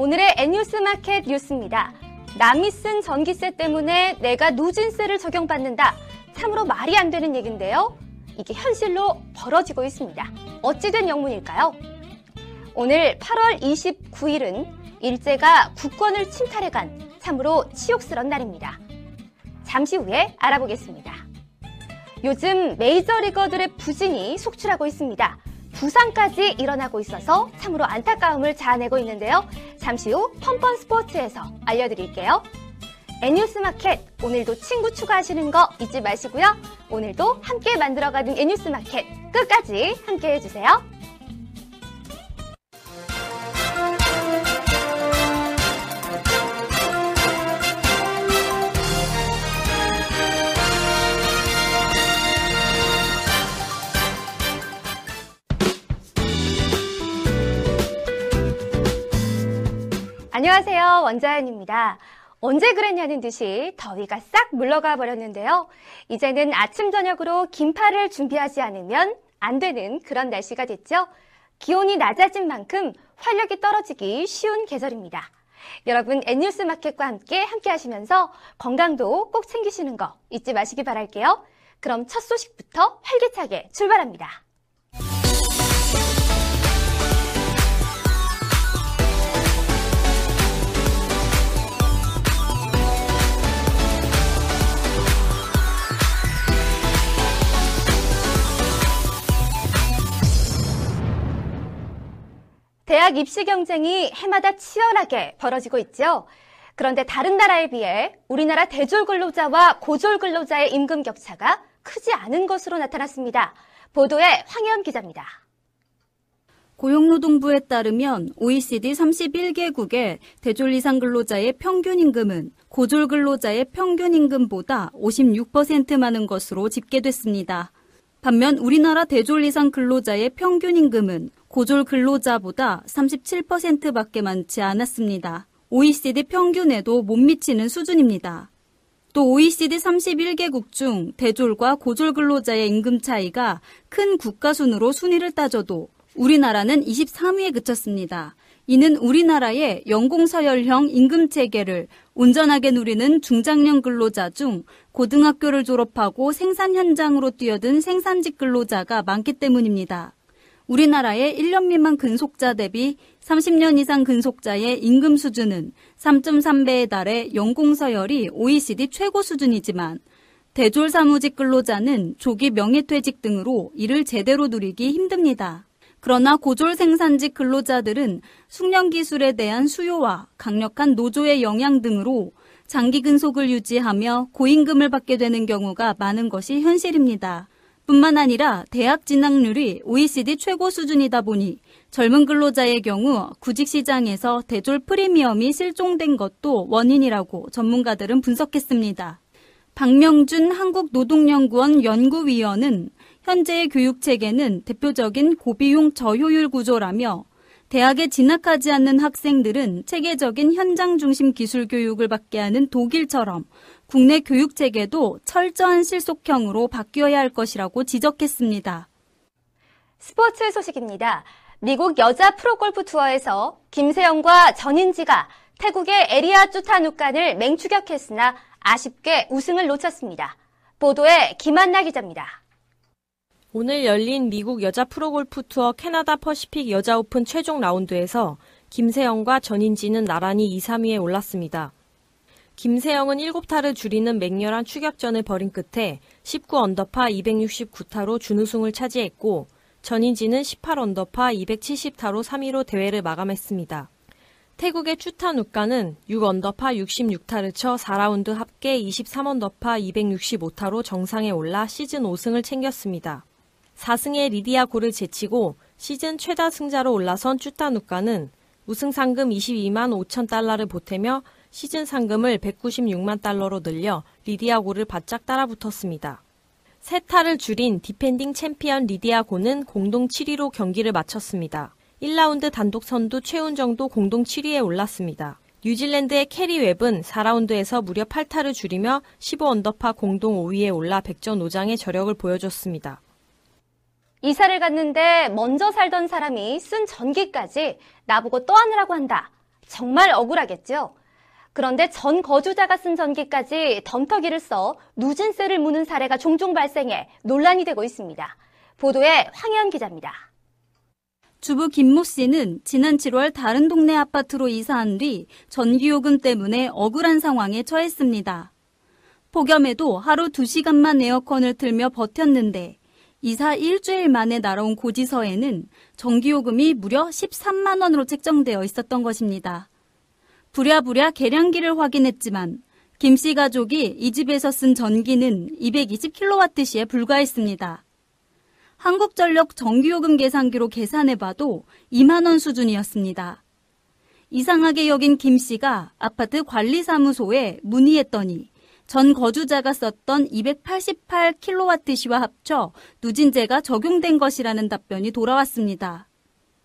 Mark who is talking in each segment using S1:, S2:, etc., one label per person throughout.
S1: 오늘의 N뉴스 마켓 뉴스입니다. 남이 쓴 전기세 때문에 내가 누진세를 적용받는다. 참으로 말이 안 되는 얘기인데요. 이게 현실로 벌어지고 있습니다. 어찌된 영문일까요? 오늘 8월 29일은 일제가 국권을 침탈해간 참으로 치욕스런 날입니다. 잠시 후에 알아보겠습니다. 요즘 메이저리거들의 부진이 속출하고 있습니다. 부상까지 일어나고 있어서 참으로 안타까움을 자아내고 있는데요. 잠시 후 펀펀 스포츠에서 알려드릴게요. N뉴스 마켓 오늘도 친구 추가하시는 거 잊지 마시고요. 오늘도 함께 만들어가는 N뉴스 마켓 끝까지 함께 해 주세요. 안녕하세요. 원자연입니다. 언제 그랬냐는 듯이 더위가 싹 물러가 버렸는데요. 이제는 아침, 저녁으로 긴팔을 준비하지 않으면 안 되는 그런 날씨가 됐죠. 기온이 낮아진 만큼 활력이 떨어지기 쉬운 계절입니다. 여러분, N뉴스 마켓과 함께 함께 하시면서 건강도 꼭 챙기시는 거 잊지 마시기 바랄게요. 그럼 첫 소식부터 활기차게 출발합니다. 대학 입시 경쟁이 해마다 치열하게 벌어지고 있죠. 그런데 다른 나라에 비해 우리나라 대졸 근로자와 고졸 근로자의 임금 격차가 크지 않은 것으로 나타났습니다. 보도에 황현 기자입니다.
S2: 고용노동부에 따르면 OECD 31개국의 대졸 이상 근로자의 평균 임금은 고졸 근로자의 평균 임금보다 56% 많은 것으로 집계됐습니다. 반면 우리나라 대졸 이상 근로자의 평균 임금은 고졸 근로자보다 37%밖에 많지 않았습니다. OECD 평균에도 못 미치는 수준입니다. 또 OECD 31개국 중 대졸과 고졸 근로자의 임금 차이가 큰 국가 순으로 순위를 따져도 우리나라는 23위에 그쳤습니다. 이는 우리나라의 연공서열형 임금 체계를 온전하게 누리는 중장년 근로자 중 고등학교를 졸업하고 생산 현장으로 뛰어든 생산직 근로자가 많기 때문입니다. 우리나라의 1년 미만 근속자 대비 30년 이상 근속자의 임금 수준은 3.3배에 달해 연공서열이 OECD 최고 수준이지만 대졸 사무직 근로자는 조기 명예퇴직 등으로 이를 제대로 누리기 힘듭니다. 그러나 고졸 생산직 근로자들은 숙련 기술에 대한 수요와 강력한 노조의 영향 등으로 장기 근속을 유지하며 고임금을 받게 되는 경우가 많은 것이 현실입니다. 뿐만 아니라 대학 진학률이 OECD 최고 수준이다 보니 젊은 근로자의 경우 구직 시장에서 대졸 프리미엄이 실종된 것도 원인이라고 전문가들은 분석했습니다. 박명준 한국노동연구원 연구위원은 현재의 교육 체계는 대표적인 고비용 저효율 구조라며 대학에 진학하지 않는 학생들은 체계적인 현장 중심 기술 교육을 받게 하는 독일처럼 국내 교육 체계도 철저한 실속형으로 바뀌어야 할 것이라고 지적했습니다.
S1: 스포츠 소식입니다. 미국 여자 프로골프 투어에서 김세영과 전인지가 태국의 에리아 쭈타누칸을 맹추격했으나 아쉽게 우승을 놓쳤습니다. 보도에 김한나 기자입니다.
S3: 오늘 열린 미국 여자 프로골프 투어 캐나다 퍼시픽 여자 오픈 최종 라운드에서 김세영과 전인지는 나란히 2, 3위에 올랐습니다. 김세영은 7타를 줄이는 맹렬한 추격전을 벌인 끝에 19 언더파 269타로 준우승을 차지했고 전인지는 18 언더파 270타로 3위로 대회를 마감했습니다. 태국의 쭈타누칸은 6 언더파 66타를 쳐 4라운드 합계 23 언더파 265타로 정상에 올라 시즌 5승을 챙겼습니다. 4승의 리디아 고를 제치고 시즌 최다 승자로 올라선 쭈타누칸은 우승 상금 22만 5천 달러를 보태며 시즌 상금을 196만 달러로 늘려 리디아 고를 바짝 따라붙었습니다. 세 타를 줄인 디펜딩 챔피언 리디아 고는 공동 7위로 경기를 마쳤습니다. 1라운드 단독 선두 최운정도 공동 7위에 올랐습니다. 뉴질랜드의 캐리 웹은 4라운드에서 무려 8타를 줄이며 15언더파 공동 5위에 올라 백전노장의 저력을 보여줬습니다.
S1: 이사를 갔는데 먼저 살던 사람이 쓴 전기까지 나보고 떠안으라고 한다. 정말 억울하겠죠? 그런데 전 거주자가 쓴 전기까지 덤터기를 써 누진세를 무는 사례가 종종 발생해 논란이 되고 있습니다. 보도에 황현 기자입니다.
S2: 주부 김모 씨는 지난 7월 다른 동네 아파트로 이사한 뒤 전기요금 때문에 억울한 상황에 처했습니다. 폭염에도 하루 2시간만 에어컨을 틀며 버텼는데 이사 일주일 만에 날아온 고지서에는 전기요금이 무려 13만 원으로 책정되어 있었던 것입니다. 부랴부랴 계량기를 확인했지만 김 씨 가족이 이 집에서 쓴 전기는 220kWh에 불과했습니다. 한국전력 전기요금 계산기로 계산해봐도 2만원 수준이었습니다. 이상하게 여긴 김 씨가 아파트 관리사무소에 문의했더니 전 거주자가 썼던 288kWh와 합쳐 누진제가 적용된 것이라는 답변이 돌아왔습니다.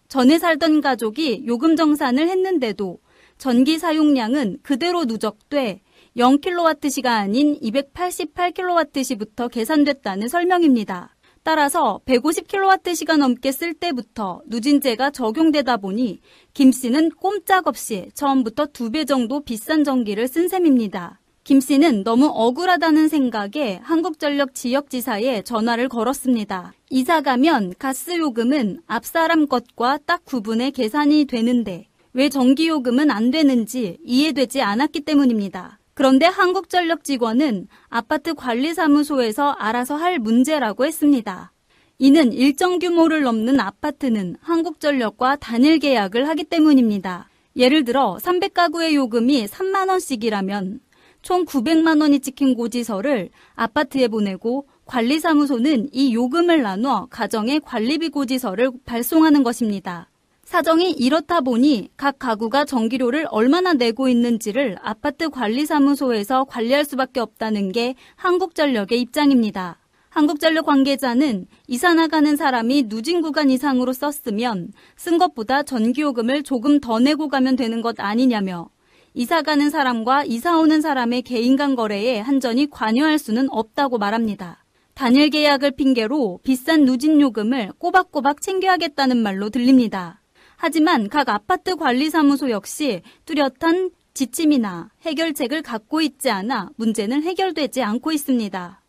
S2: 전에 살던 가족이 요금 정산을 했는데도 전기 사용량은 그대로 누적돼 0kWh가 아닌 288kWh부터 계산됐다는 설명입니다. 따라서 150kWh가 넘게 쓸 때부터 누진제가 적용되다 보니 김 씨는 꼼짝없이 처음부터 두 배 정도 비싼 전기를 쓴 셈입니다. 김 씨는 너무 억울하다는 생각에 한국전력 지역지사에 전화를 걸었습니다. 이사 가면 가스 요금은 앞사람 것과 딱 구분해 계산이 되는데 왜 전기요금은 안 되는지 이해되지 않았기 때문입니다. 그런데 한국전력 직원은 아파트 관리사무소에서 알아서 할 문제라고 했습니다. 이는 일정 규모를 넘는 아파트는 한국전력과 단일 계약을 하기 때문입니다. 예를 들어 300가구의 요금이 3만원씩이라면 총 900만 원이 찍힌 고지서를 아파트에 보내고 관리사무소는 이 요금을 나눠 가정의 관리비 고지서를 발송하는 것입니다. 사정이 이렇다 보니 각 가구가 전기료를 얼마나 내고 있는지를 아파트 관리사무소에서 관리할 수밖에 없다는 게 한국전력의 입장입니다. 한국전력 관계자는 이사 나가는 사람이 누진 구간 이상으로 썼으면 쓴 것보다 전기요금을 조금 더 내고 가면 되는 것 아니냐며 이사 가는 사람과 이사 오는 사람의 개인 간 거래에 한전이 관여할 수는 없다고 말합니다. 단일 계약을 핑계로 비싼 누진 요금을 꼬박꼬박 챙겨야겠다는 말로 들립니다. 하지만 각 아파트 관리사무소 역시 뚜렷한 지침이나 해결책을 갖고 있지 않아 문제는 해결되지 않고 있습니다.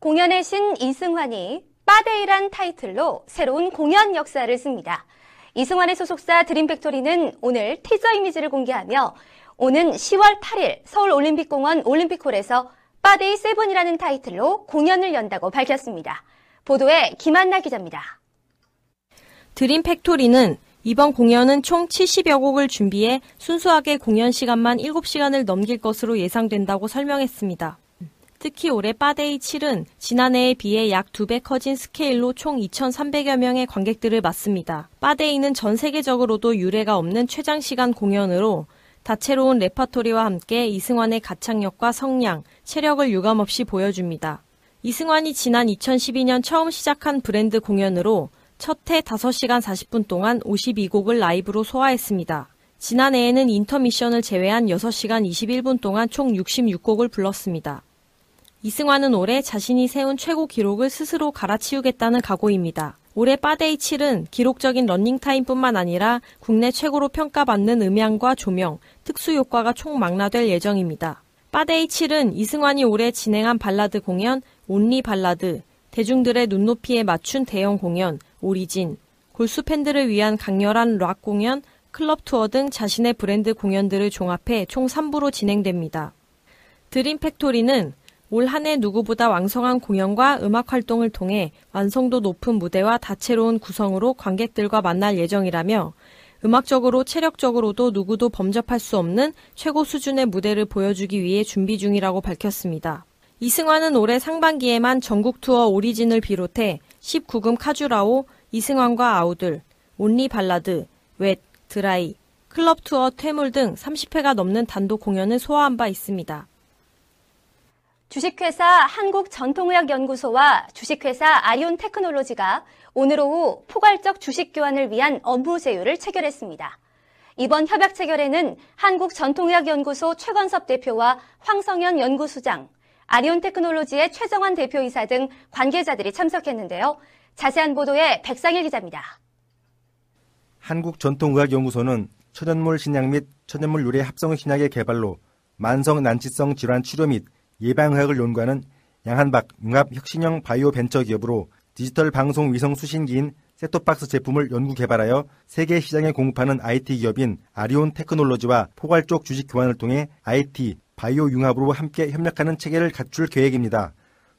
S1: 공연의 신 이승환이 빠데이란 타이틀로 새로운 공연 역사를 씁니다. 이승환의 소속사 드림팩토리는 오늘 티저 이미지를 공개하며 오는 10월 8일 서울올림픽공원 올림픽홀에서 빠데이 seven이라는 타이틀로 공연을 연다고 밝혔습니다. 보도에 김한나 기자입니다.
S3: 드림 팩토리는 이번 공연은 총 70여 곡을 준비해 순수하게 공연 시간만 7시간을 넘길 것으로 예상된다고 설명했습니다. 특히 올해 빠데이 7은 지난해에 비해 약 2배 커진 스케일로 총 2,300여 명의 관객들을 맞습니다. 빠데이는 전 세계적으로도 유례가 없는 최장시간 공연으로 다채로운 레퍼토리와 함께 이승환의 가창력과 성량, 체력을 유감없이 보여줍니다. 이승환이 지난 2012년 처음 시작한 브랜드 공연으로 첫해 5시간 40분 동안 52곡을 라이브로 소화했습니다. 지난해에는 인터미션을 제외한 6시간 21분 동안 총 66곡을 불렀습니다. 이승환은 올해 자신이 세운 최고 기록을 스스로 갈아치우겠다는 각오입니다. 올해 빠데이 7은 기록적인 런닝타임뿐만 아니라 국내 최고로 평가받는 음향과 조명, 특수 효과가 총망라될 예정입니다. 빠데이 7은 이승환이 올해 진행한 발라드 공연, Only 발라드, 대중들의 눈높이에 맞춘 대형 공연, 오리진, 골수 팬들을 위한 강렬한 락 공연, 클럽 투어 등 자신의 브랜드 공연들을 종합해 총 3부로 진행됩니다. 드림 팩토리는 올 한 해 누구보다 왕성한 공연과 음악 활동을 통해 완성도 높은 무대와 다채로운 구성으로 관객들과 만날 예정이라며 음악적으로 체력적으로도 누구도 범접할 수 없는 최고 수준의 무대를 보여주기 위해 준비 중이라고 밝혔습니다. 이승환은 올해 상반기에만 전국 투어 오리진을 비롯해 19금 카주라호, 이승환과 아우들, Only 발라드, Wet, Dry, 클럽 투어 퇴물 등 30회가 넘는 단독 공연을 소화한 바 있습니다.
S1: 주식회사 한국전통의학연구소와 주식회사 아리온 테크놀로지가 오늘 오후 포괄적 주식 교환을 위한 업무 제휴를 체결했습니다. 이번 협약 체결에는 한국전통의학연구소 최건섭 대표와 황성현 연구소장, 아리온 테크놀로지의 최정환 대표이사 등 관계자들이 참석했는데요. 자세한 보도에 백상일 기자입니다.
S4: 한국전통의학연구소는 천연물 신약 및 천연물 유래 합성 신약의 개발로 만성 난치성 질환 치료 및 예방의학을 연구하는 양한방 융합혁신형 바이오 벤처 기업으로 디지털 방송 위성 수신기인 셋톱박스 제품을 연구 개발하여 세계 시장에 공급하는 IT 기업인 아리온 테크놀로지와 포괄적 주식 교환을 통해 IT, 바이오 융합으로 함께 협력하는 체계를 갖출 계획입니다.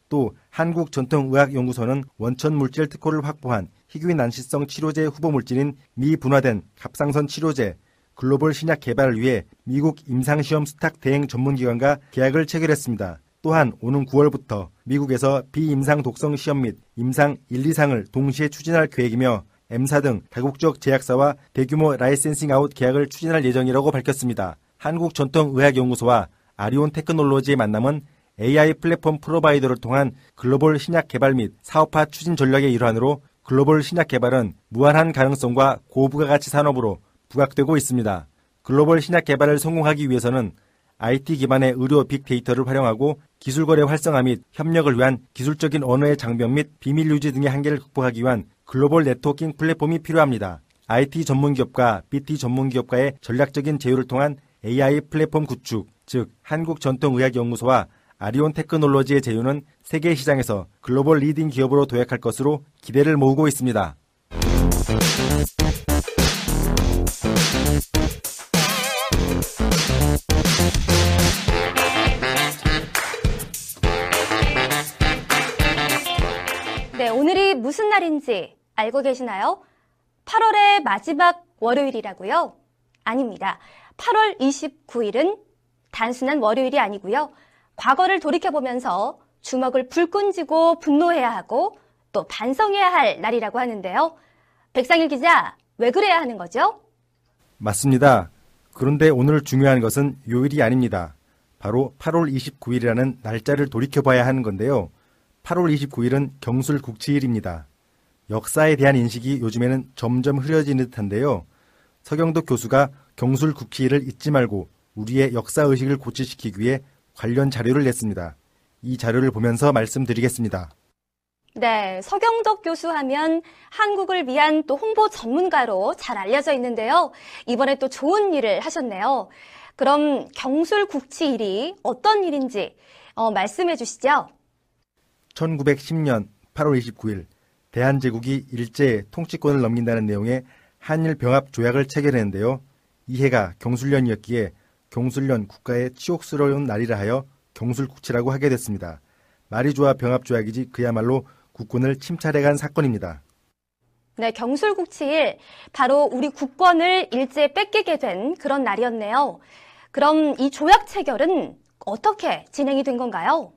S4: 또 한국전통의학연구소는 원천 물질 특허를 확보한 희귀 난치성 치료제 후보 물질인 미분화된 갑상선 치료제 글로벌 신약 개발을 위해 미국 임상시험 수탁 대행 전문기관과 계약을 체결했습니다. 또한 오는 9월부터 미국에서 비임상 독성 시험 및 임상 1, 2상을 동시에 추진할 계획이며 M사 등 다국적 제약사와 대규모 licensing out 계약을 추진할 예정이라고 밝혔습니다. 한국전통의학연구소와 아리온 테크놀로지의 만남은 AI 플랫폼 provider를 통한 글로벌 신약 개발 및 사업화 추진 전략의 일환으로 글로벌 신약 개발은 무한한 가능성과 고부가가치 산업으로 부각되고 있습니다. 글로벌 신약 개발을 성공하기 위해서는 IT 기반의 의료 빅데이터를 활용하고 기술 거래 활성화 및 협력을 위한 기술적인 언어의 장벽 및 비밀 유지 등의 한계를 극복하기 위한 글로벌 네트워킹 플랫폼이 필요합니다. IT 전문 기업과 BT 전문 기업과의 전략적인 제휴를 통한 AI 플랫폼 구축, 즉 한국 전통의학연구소와 아리온 테크놀로지의 제휴는 세계 시장에서 글로벌 leading 기업으로 도약할 것으로 기대를 모으고 있습니다.
S1: 네, 오늘이 무슨 날인지 알고 계시나요? 8월의 마지막 월요일이라고요? 아닙니다. 8월 29일은 단순한 월요일이 아니고요. 과거를 돌이켜보면서 주먹을 불끈 쥐고 분노해야 하고 또 반성해야 할 날이라고 하는데요. 백상일 기자, 왜 그래야 하는 거죠?
S4: 맞습니다. 그런데 오늘 중요한 것은 요일이 아닙니다. 바로 8월 29일이라는 날짜를 돌이켜봐야 하는 건데요. 8월 29일은 경술 국치일입니다. 역사에 대한 인식이 요즘에는 점점 흐려지는 듯한데요. 서경덕 교수가 경술국치일을 잊지 말고 우리의 역사의식을 고취시키기 위해 관련 자료를 냈습니다. 이 자료를 보면서 말씀드리겠습니다.
S1: 네, 서경덕 교수 하면 한국을 위한 또 홍보 전문가로 잘 알려져 있는데요. 이번에 또 좋은 일을 하셨네요. 그럼 경술 국치 일이 어떤 일인지 어, 말씀해 주시죠.
S4: 1910년 8월 29일 대한제국이 일제에 통치권을 넘긴다는 내용의 한일 병합 조약을 체결했는데요. 이 해가 경술년이었기에 경술년 국가의 치욕스러운 날이라 하여 경술국치라고 하게 됐습니다. 말이 좋아 병합 조약이지 그야말로 국군을 침탈해간 사건입니다.
S1: 네, 경술국치일 바로 우리 국권을 일제에 뺏기게 된 그런 날이었네요. 그럼 이 조약 체결은 어떻게 진행이 된 건가요?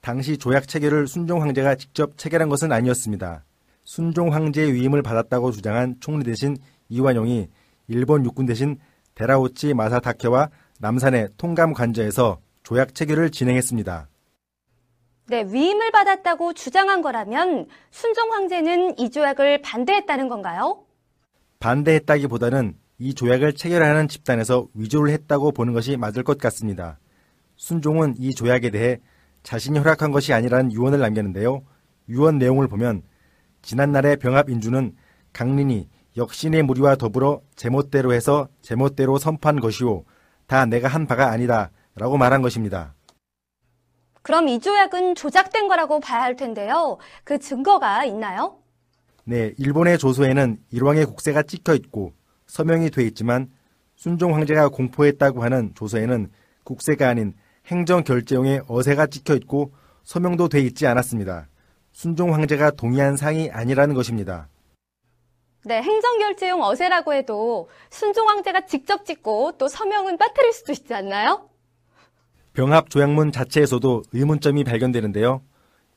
S4: 당시 조약 체결을 순종 황제가 직접 체결한 것은 아니었습니다. 순종 황제의 위임을 받았다고 주장한 총리 대신 이완용이 일본 육군 대신 데라우치 마사다케와 남산의 통감 관저에서 조약 체결을 진행했습니다.
S1: 네, 위임을 받았다고 주장한 거라면 순종 황제는 이 조약을 반대했다는 건가요?
S4: 반대했다기보다는 이 조약을 체결하는 집단에서 위조를 했다고 보는 것이 맞을 것 같습니다. 순종은 이 조약에 대해 자신이 허락한 것이 아니라는 유언을 남겼는데요. 유언 내용을 보면 지난날의 병합 인주는 강린이 역신의 무리와 더불어 제멋대로 해서 제멋대로 선포한 것이오. 다 내가 한 바가 아니다. 라고 말한 것입니다.
S1: 그럼 이 조약은 조작된 거라고 봐야 할 텐데요. 그 증거가 있나요?
S4: 네, 일본의 조서에는 일왕의 국세가 찍혀 있고 서명이 돼 있지만 순종 황제가 공포했다고 하는 조서에는 국세가 아닌 행정 결제용의 어세가 찍혀 있고 서명도 돼 있지 않았습니다. 순종 황제가 동의한 사항이 아니라는 것입니다.
S1: 네, 행정결제용 어세라고 해도 순종 황제가 직접 찍고 또 서명은 빠뜨릴 수도 있지 않나요?
S4: 병합 조약문 자체에서도 의문점이 발견되는데요.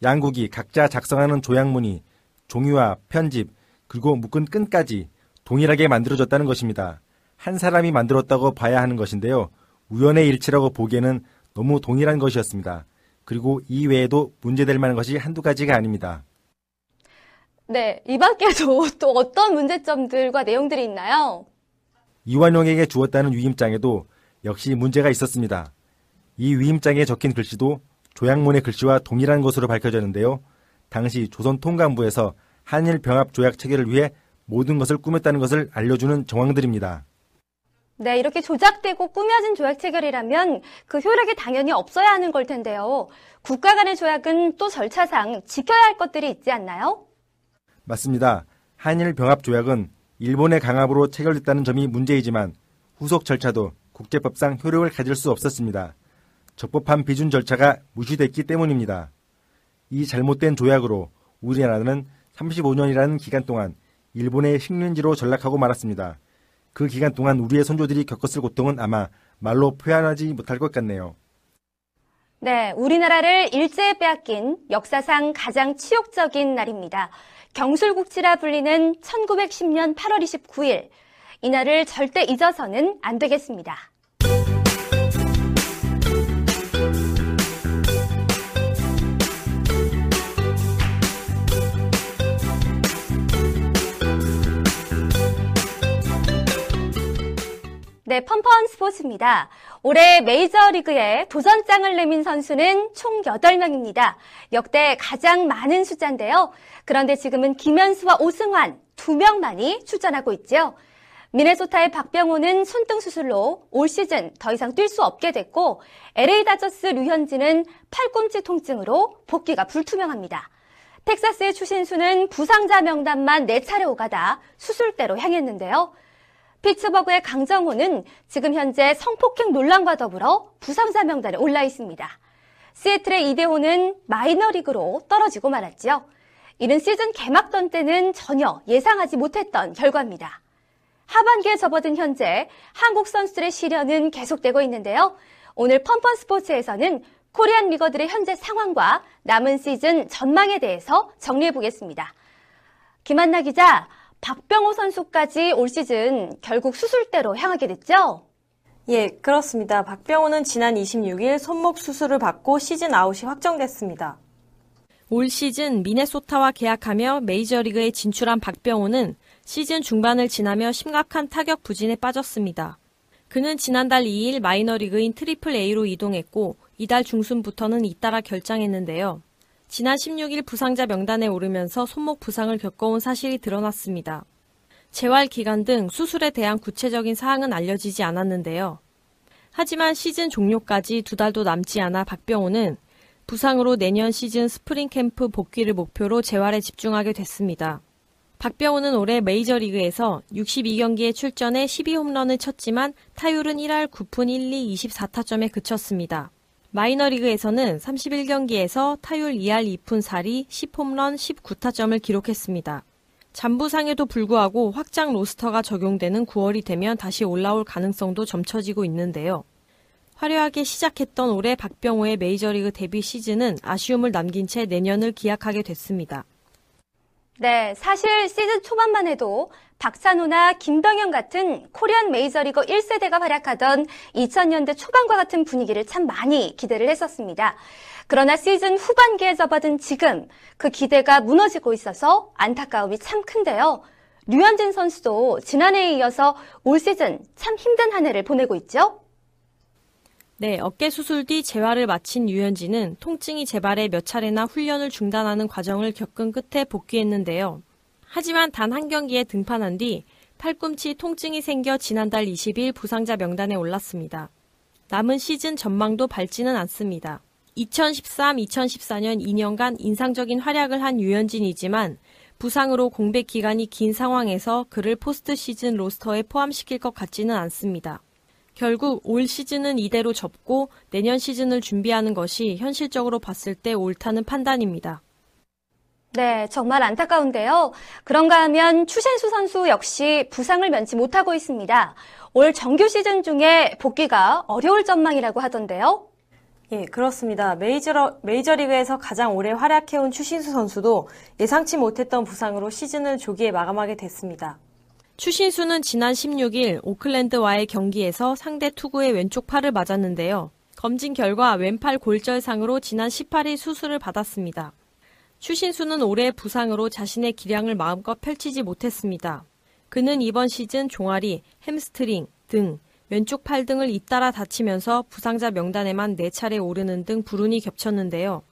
S4: 양국이 각자 작성하는 조약문이 종이와 편집 그리고 묶은 끈까지 동일하게 만들어졌다는 것입니다. 한 사람이 만들었다고 봐야 하는 것인데요. 우연의 일치라고 보기에는 너무 동일한 것이었습니다. 그리고 이 외에도 문제될 만한 것이 한두 가지가 아닙니다.
S1: 네, 이 밖에도 또 어떤 문제점들과 내용들이 있나요?
S4: 이완용에게 주었다는 위임장에도 역시 문제가 있었습니다. 이 위임장에 적힌 글씨도 조약문의 글씨와 동일한 것으로 밝혀졌는데요. 당시 조선 통감부에서 한일 병합 조약 체결을 위해 모든 것을 꾸몄다는 것을 알려주는 정황들입니다.
S1: 네, 이렇게 조작되고 꾸며진 조약 체결이라면 그 효력이 당연히 없어야 하는 걸 텐데요. 국가 간의 조약은 또 절차상 지켜야 할 것들이 있지 않나요?
S4: 맞습니다. 한일 병합 조약은 일본의 강압으로 체결됐다는 점이 문제이지만 후속 절차도 국제법상 효력을 가질 수 없었습니다. 적법한 비준 절차가 무시됐기 때문입니다. 이 잘못된 조약으로 우리나라는 35년이라는 기간 동안 일본의 식민지로 전락하고 말았습니다. 그 기간 동안 우리의 선조들이 겪었을 고통은 아마 말로 표현하지 못할 것 같네요.
S1: 네, 우리나라를 일제에 빼앗긴 역사상 가장 치욕적인 날입니다. 경술국치라 불리는 1910년 8월 29일. 이날을 절대 잊어서는 안 되겠습니다. 네, 펀펀 스포츠입니다. 올해 메이저리그에 도전장을 내민 선수는 총 8명입니다. 역대 가장 많은 숫자인데요. 그런데 지금은 김현수와 오승환 2명만이 출전하고 있죠. 미네소타의 박병호는 손등 수술로 올 시즌 더 이상 뛸 수 없게 됐고 LA 다저스 류현진은 팔꿈치 통증으로 복귀가 불투명합니다. 텍사스의 추신수는 부상자 명단만 4차례 오가다 수술대로 향했는데요. 피츠버그의 강정호는 지금 현재 성폭행 논란과 더불어 부상자 명단에 올라 있습니다. 시애틀의 이대호는 마이너리그로 떨어지고 말았죠. 이른 시즌 개막전 때는 전혀 예상하지 못했던 결과입니다. 하반기에 접어든 현재 한국 선수들의 시련은 계속되고 있는데요. 오늘 펀펀 스포츠에서는 코리안 리거들의 현재 상황과 남은 시즌 전망에 대해서 정리해 보겠습니다. 김한나 기자, 박병호 선수까지 올 시즌 결국 수술대로 향하게 됐죠?
S3: 예, 그렇습니다. 박병호는 지난 26일 손목 수술을 받고 시즌 아웃이 확정됐습니다. 올 시즌 미네소타와 계약하며 메이저리그에 진출한 박병호는 시즌 중반을 지나며 심각한 타격 부진에 빠졌습니다. 그는 지난달 2일 마이너리그인 트리플 A로 이동했고 이달 중순부터는 잇따라 결장했는데요. 지난 16일 부상자 명단에 오르면서 손목 부상을 겪어온 사실이 드러났습니다. 재활 기간 등 수술에 대한 구체적인 사항은 알려지지 않았는데요. 하지만 시즌 종료까지 두 달도 남지 않아 박병호는 부상으로 내년 시즌 스프링 캠프 복귀를 목표로 재활에 집중하게 됐습니다. 박병호는 올해 메이저리그에서 62경기에 출전해 12홈런을 쳤지만 타율은 1할 9푼 1리 24타점에 그쳤습니다. 마이너리그에서는 31경기에서 타율 2할 2푼 4리 10홈런 19타점을 기록했습니다. 잠부상에도 불구하고 확장 로스터가 적용되는 9월이 되면 다시 올라올 가능성도 점쳐지고 있는데요. 화려하게 시작했던 올해 박병호의 메이저리그 데뷔 시즌은 아쉬움을 남긴 채 내년을 기약하게 됐습니다.
S1: 네, 사실 시즌 초반만 해도 박찬호나 김병현 같은 코리안 메이저리거 1세대가 활약하던 2000년대 초반과 같은 분위기를 참 많이 기대를 했었습니다. 그러나 시즌 후반기에 접어든 지금 그 기대가 무너지고 있어서 안타까움이 참 큰데요. 류현진 선수도 지난해에 이어서 올 시즌 참 힘든 한 해를 보내고 있죠.
S3: 네, 어깨 수술 뒤 재활을 마친 유현진은 통증이 재발해 몇 차례나 훈련을 중단하는 과정을 겪은 끝에 복귀했는데요. 하지만 단 한 경기에 등판한 뒤 팔꿈치 통증이 생겨 지난달 20일 부상자 명단에 올랐습니다. 남은 시즌 전망도 밝지는 않습니다. 2013-2014년 2년간 인상적인 활약을 한 류현진이지만 부상으로 공백 기간이 긴 상황에서 그를 포스트 시즌 로스터에 포함시킬 것 같지는 않습니다. 결국 올 시즌은 이대로 접고 내년 시즌을 준비하는 것이 현실적으로 봤을 때 옳다는 판단입니다.
S1: 네, 정말 안타까운데요. 그런가 하면 추신수 선수 역시 부상을 면치 못하고 있습니다. 올 정규 시즌 중에 복귀가 어려울 전망이라고 하던데요.
S3: 예, 그렇습니다. 메이저, 메이저리그에서 가장 오래 활약해온 추신수 선수도 예상치 못했던 부상으로 시즌을 조기에 마감하게 됐습니다. 추신수는 지난 16일 오클랜드와의 경기에서 상대 투구에 왼쪽 팔을 맞았는데요. 검진 결과 왼팔 골절상으로 지난 18일 수술을 받았습니다. 추신수는 올해 부상으로 자신의 기량을 마음껏 펼치지 못했습니다. 그는 이번 시즌 종아리, 햄스트링, 등, 왼쪽 팔 등을 잇따라 다치면서 부상자 명단에만 4차례 오르는 등 불운이 겹쳤는데요.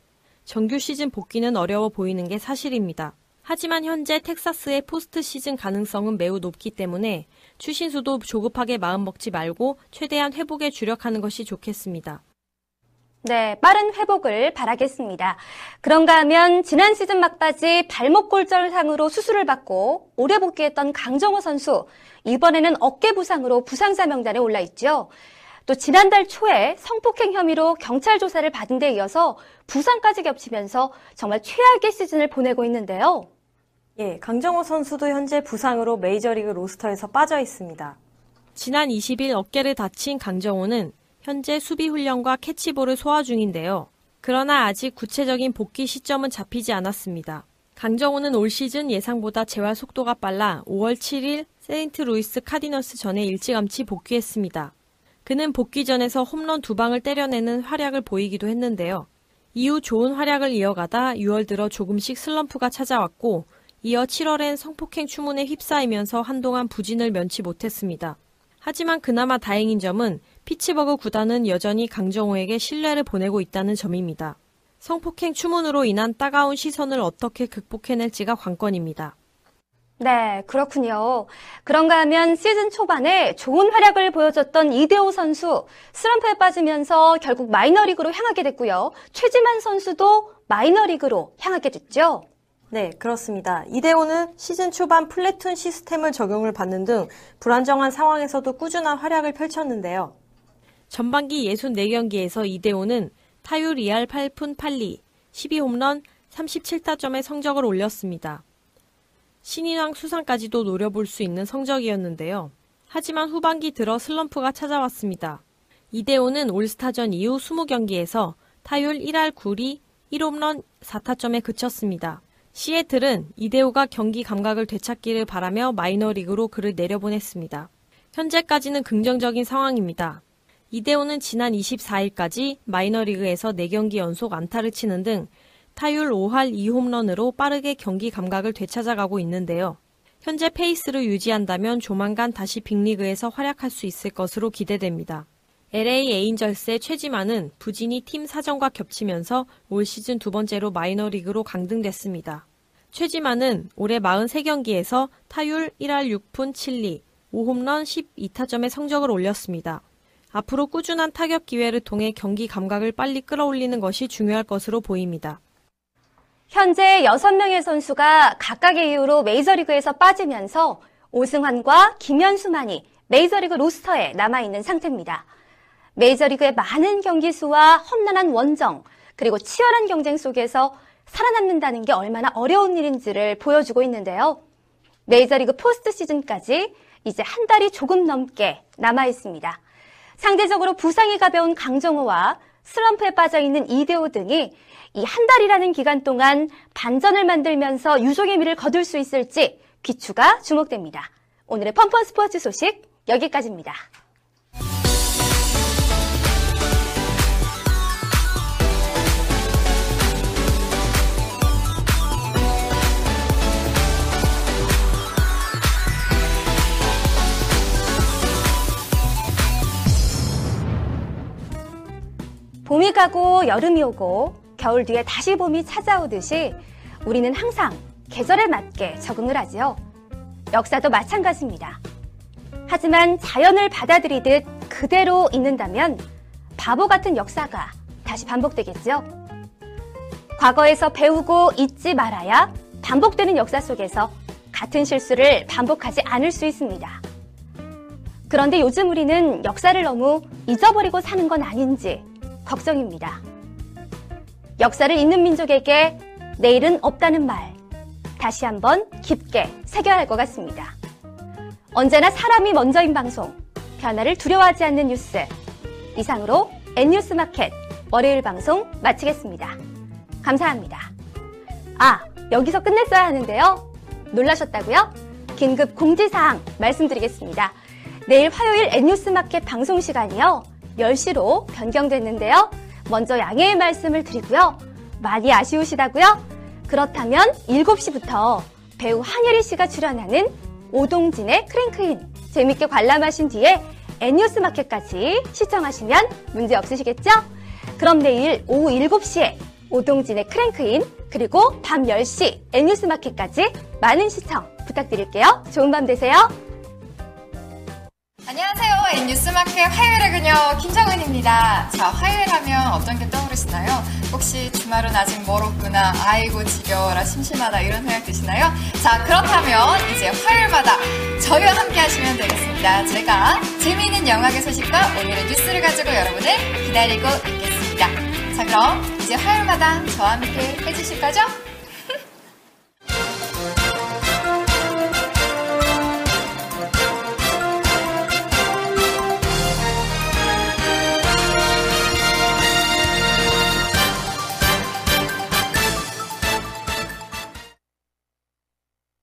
S3: 정규 시즌 복귀는 어려워 보이는 게 사실입니다. 하지만 현재 텍사스의 포스트 시즌 가능성은 매우 높기 때문에 추신수도 조급하게 마음먹지 말고 최대한 회복에 주력하는 것이 좋겠습니다.
S1: 네, 빠른 회복을 바라겠습니다. 그런가 하면 지난 시즌 막바지 발목 골절상으로 수술을 받고 올해 복귀했던 강정호 선수 이번에는 어깨 부상으로 부상자 명단에 올라 있죠. 또 지난달 초에 성폭행 혐의로 경찰 조사를 받은 데 이어서 부상까지 겹치면서 정말 최악의 시즌을 보내고 있는데요.
S5: 예, 강정호 선수도 현재 부상으로 메이저리그 로스터에서 빠져 있습니다.
S3: 지난 20일 어깨를 다친 강정호는 현재 수비 훈련과 캐치볼을 소화 중인데요. 그러나 아직 구체적인 복귀 시점은 잡히지 않았습니다. 강정호는 올 시즌 예상보다 재활 속도가 빨라 5월 7일 세인트 루이스 카디널스 전에 일찌감치 복귀했습니다. 그는 복귀전에서 홈런 두 방을 때려내는 활약을 보이기도 했는데요. 이후 좋은 활약을 이어가다 6월 들어 조금씩 슬럼프가 찾아왔고 이어 7월엔 성폭행 추문에 휩싸이면서 한동안 부진을 면치 못했습니다. 하지만 그나마 다행인 점은 피츠버그 구단은 여전히 강정호에게 신뢰를 보내고 있다는 점입니다. 성폭행 추문으로 인한 따가운 시선을 어떻게 극복해낼지가 관건입니다.
S1: 네, 그렇군요. 그런가 하면 시즌 초반에 좋은 활약을 보여줬던 이대호 선수 슬럼프에 빠지면서 결국 마이너리그로 향하게 됐고요. 최지만 선수도 마이너리그로 향하게 됐죠.
S5: 네, 그렇습니다. 이대호는 시즌 초반 플래툰 시스템을 적용을 받는 등 불안정한 상황에서도 꾸준한 활약을 펼쳤는데요.
S3: 전반기 64경기에서 이대호는 타율 2할 8푼 8리, 12홈런, 37타점의 성적을 올렸습니다. 신인왕 수상까지도 노려볼 수 있는 성적이었는데요. 하지만 후반기 들어 슬럼프가 찾아왔습니다. 이대호는 올스타전 이후 20경기에서 타율 1할 9리, 1홈런 4타점에 그쳤습니다. 시애틀은 이대호가 경기 감각을 되찾기를 바라며 마이너리그로 그를 내려보냈습니다. 현재까지는 긍정적인 상황입니다. 이대호는 지난 24일까지 마이너리그에서 4경기 연속 안타를 치는 등 타율 5할 2홈런으로 빠르게 경기 감각을 되찾아가고 있는데요. 현재 페이스를 유지한다면 조만간 다시 빅리그에서 활약할 수 있을 것으로 기대됩니다. LA 에인절스의 최지만은 부진이 팀 사정과 겹치면서 올 시즌 두 번째로 마이너리그로 강등됐습니다. 최지만은 올해 43경기에서 타율 1할 6푼 7리, 5홈런 12타점의 성적을 올렸습니다. 앞으로 꾸준한 타격 기회를 통해 경기 감각을 빨리 끌어올리는 것이 중요할 것으로 보입니다.
S1: 현재 6명의 선수가 각각의 이유로 메이저리그에서 빠지면서 오승환과 김현수만이 메이저리그 로스터에 남아있는 상태입니다. 메이저리그의 많은 경기 수와 험난한 원정, 그리고 치열한 경쟁 속에서 살아남는다는 게 얼마나 어려운 일인지를 보여주고 있는데요. 메이저리그 포스트 시즌까지 이제 한 달이 조금 넘게 남아 있습니다. 상대적으로 부상이 가벼운 강정호와 슬럼프에 빠져 있는 이대호 등이 이 한 달이라는 기간 동안 반전을 만들면서 유종의 미를 거둘 수 있을지 귀추가 주목됩니다. 오늘의 펀펀 스포츠 소식 여기까지입니다. 가고 여름이 오고 겨울 뒤에 다시 봄이 찾아오듯이 우리는 항상 계절에 맞게 적응을 하지요. 역사도 마찬가지입니다. 하지만 자연을 받아들이듯 그대로 있는다면 바보 같은 역사가 다시 반복되겠죠. 과거에서 배우고 잊지 말아야 반복되는 역사 속에서 같은 실수를 반복하지 않을 수 있습니다. 그런데 요즘 우리는 역사를 너무 잊어버리고 사는 건 아닌지 걱정입니다. 역사를 잊는 민족에게 내일은 없다는 말, 다시 한번 깊게 새겨야 할 것 같습니다. 언제나 사람이 먼저인 방송, 변화를 두려워하지 않는 뉴스. 이상으로 N뉴스 마켓 월요일 방송 마치겠습니다. 감사합니다. 아, 여기서 끝냈어야 하는데요. 놀라셨다고요? 긴급 공지사항 말씀드리겠습니다. 내일 화요일 N뉴스 마켓 방송 시간이요. 10시로 변경됐는데요. 먼저 양해의 말씀을 드리고요. 많이 아쉬우시다고요? 그렇다면 7시부터 배우 한예리 씨가 출연하는 오동진의 크랭크인 재밌게 관람하신 뒤에 N뉴스 마켓까지 시청하시면 문제 없으시겠죠? 그럼 내일 오후 7시에 오동진의 크랭크인, 그리고 밤 10시 N뉴스 마켓까지 많은 시청 부탁드릴게요. 좋은 밤 되세요.
S6: 안녕하세요. N뉴스마켓 화요일의 그녀 김정은입니다. 자, 화요일 하면 어떤 게 떠오르시나요? 혹시 주말은 아직 멀었구나, 아이고 지겨워라, 심심하다 이런 생각 드시나요? 자, 그렇다면 이제 화요일마다 저희와 함께 하시면 되겠습니다. 제가 재미있는 영화계 소식과 오늘의 뉴스를 가지고 여러분을 기다리고 있겠습니다. 자, 그럼 이제 화요일마다 저와 함께 해주실 거죠?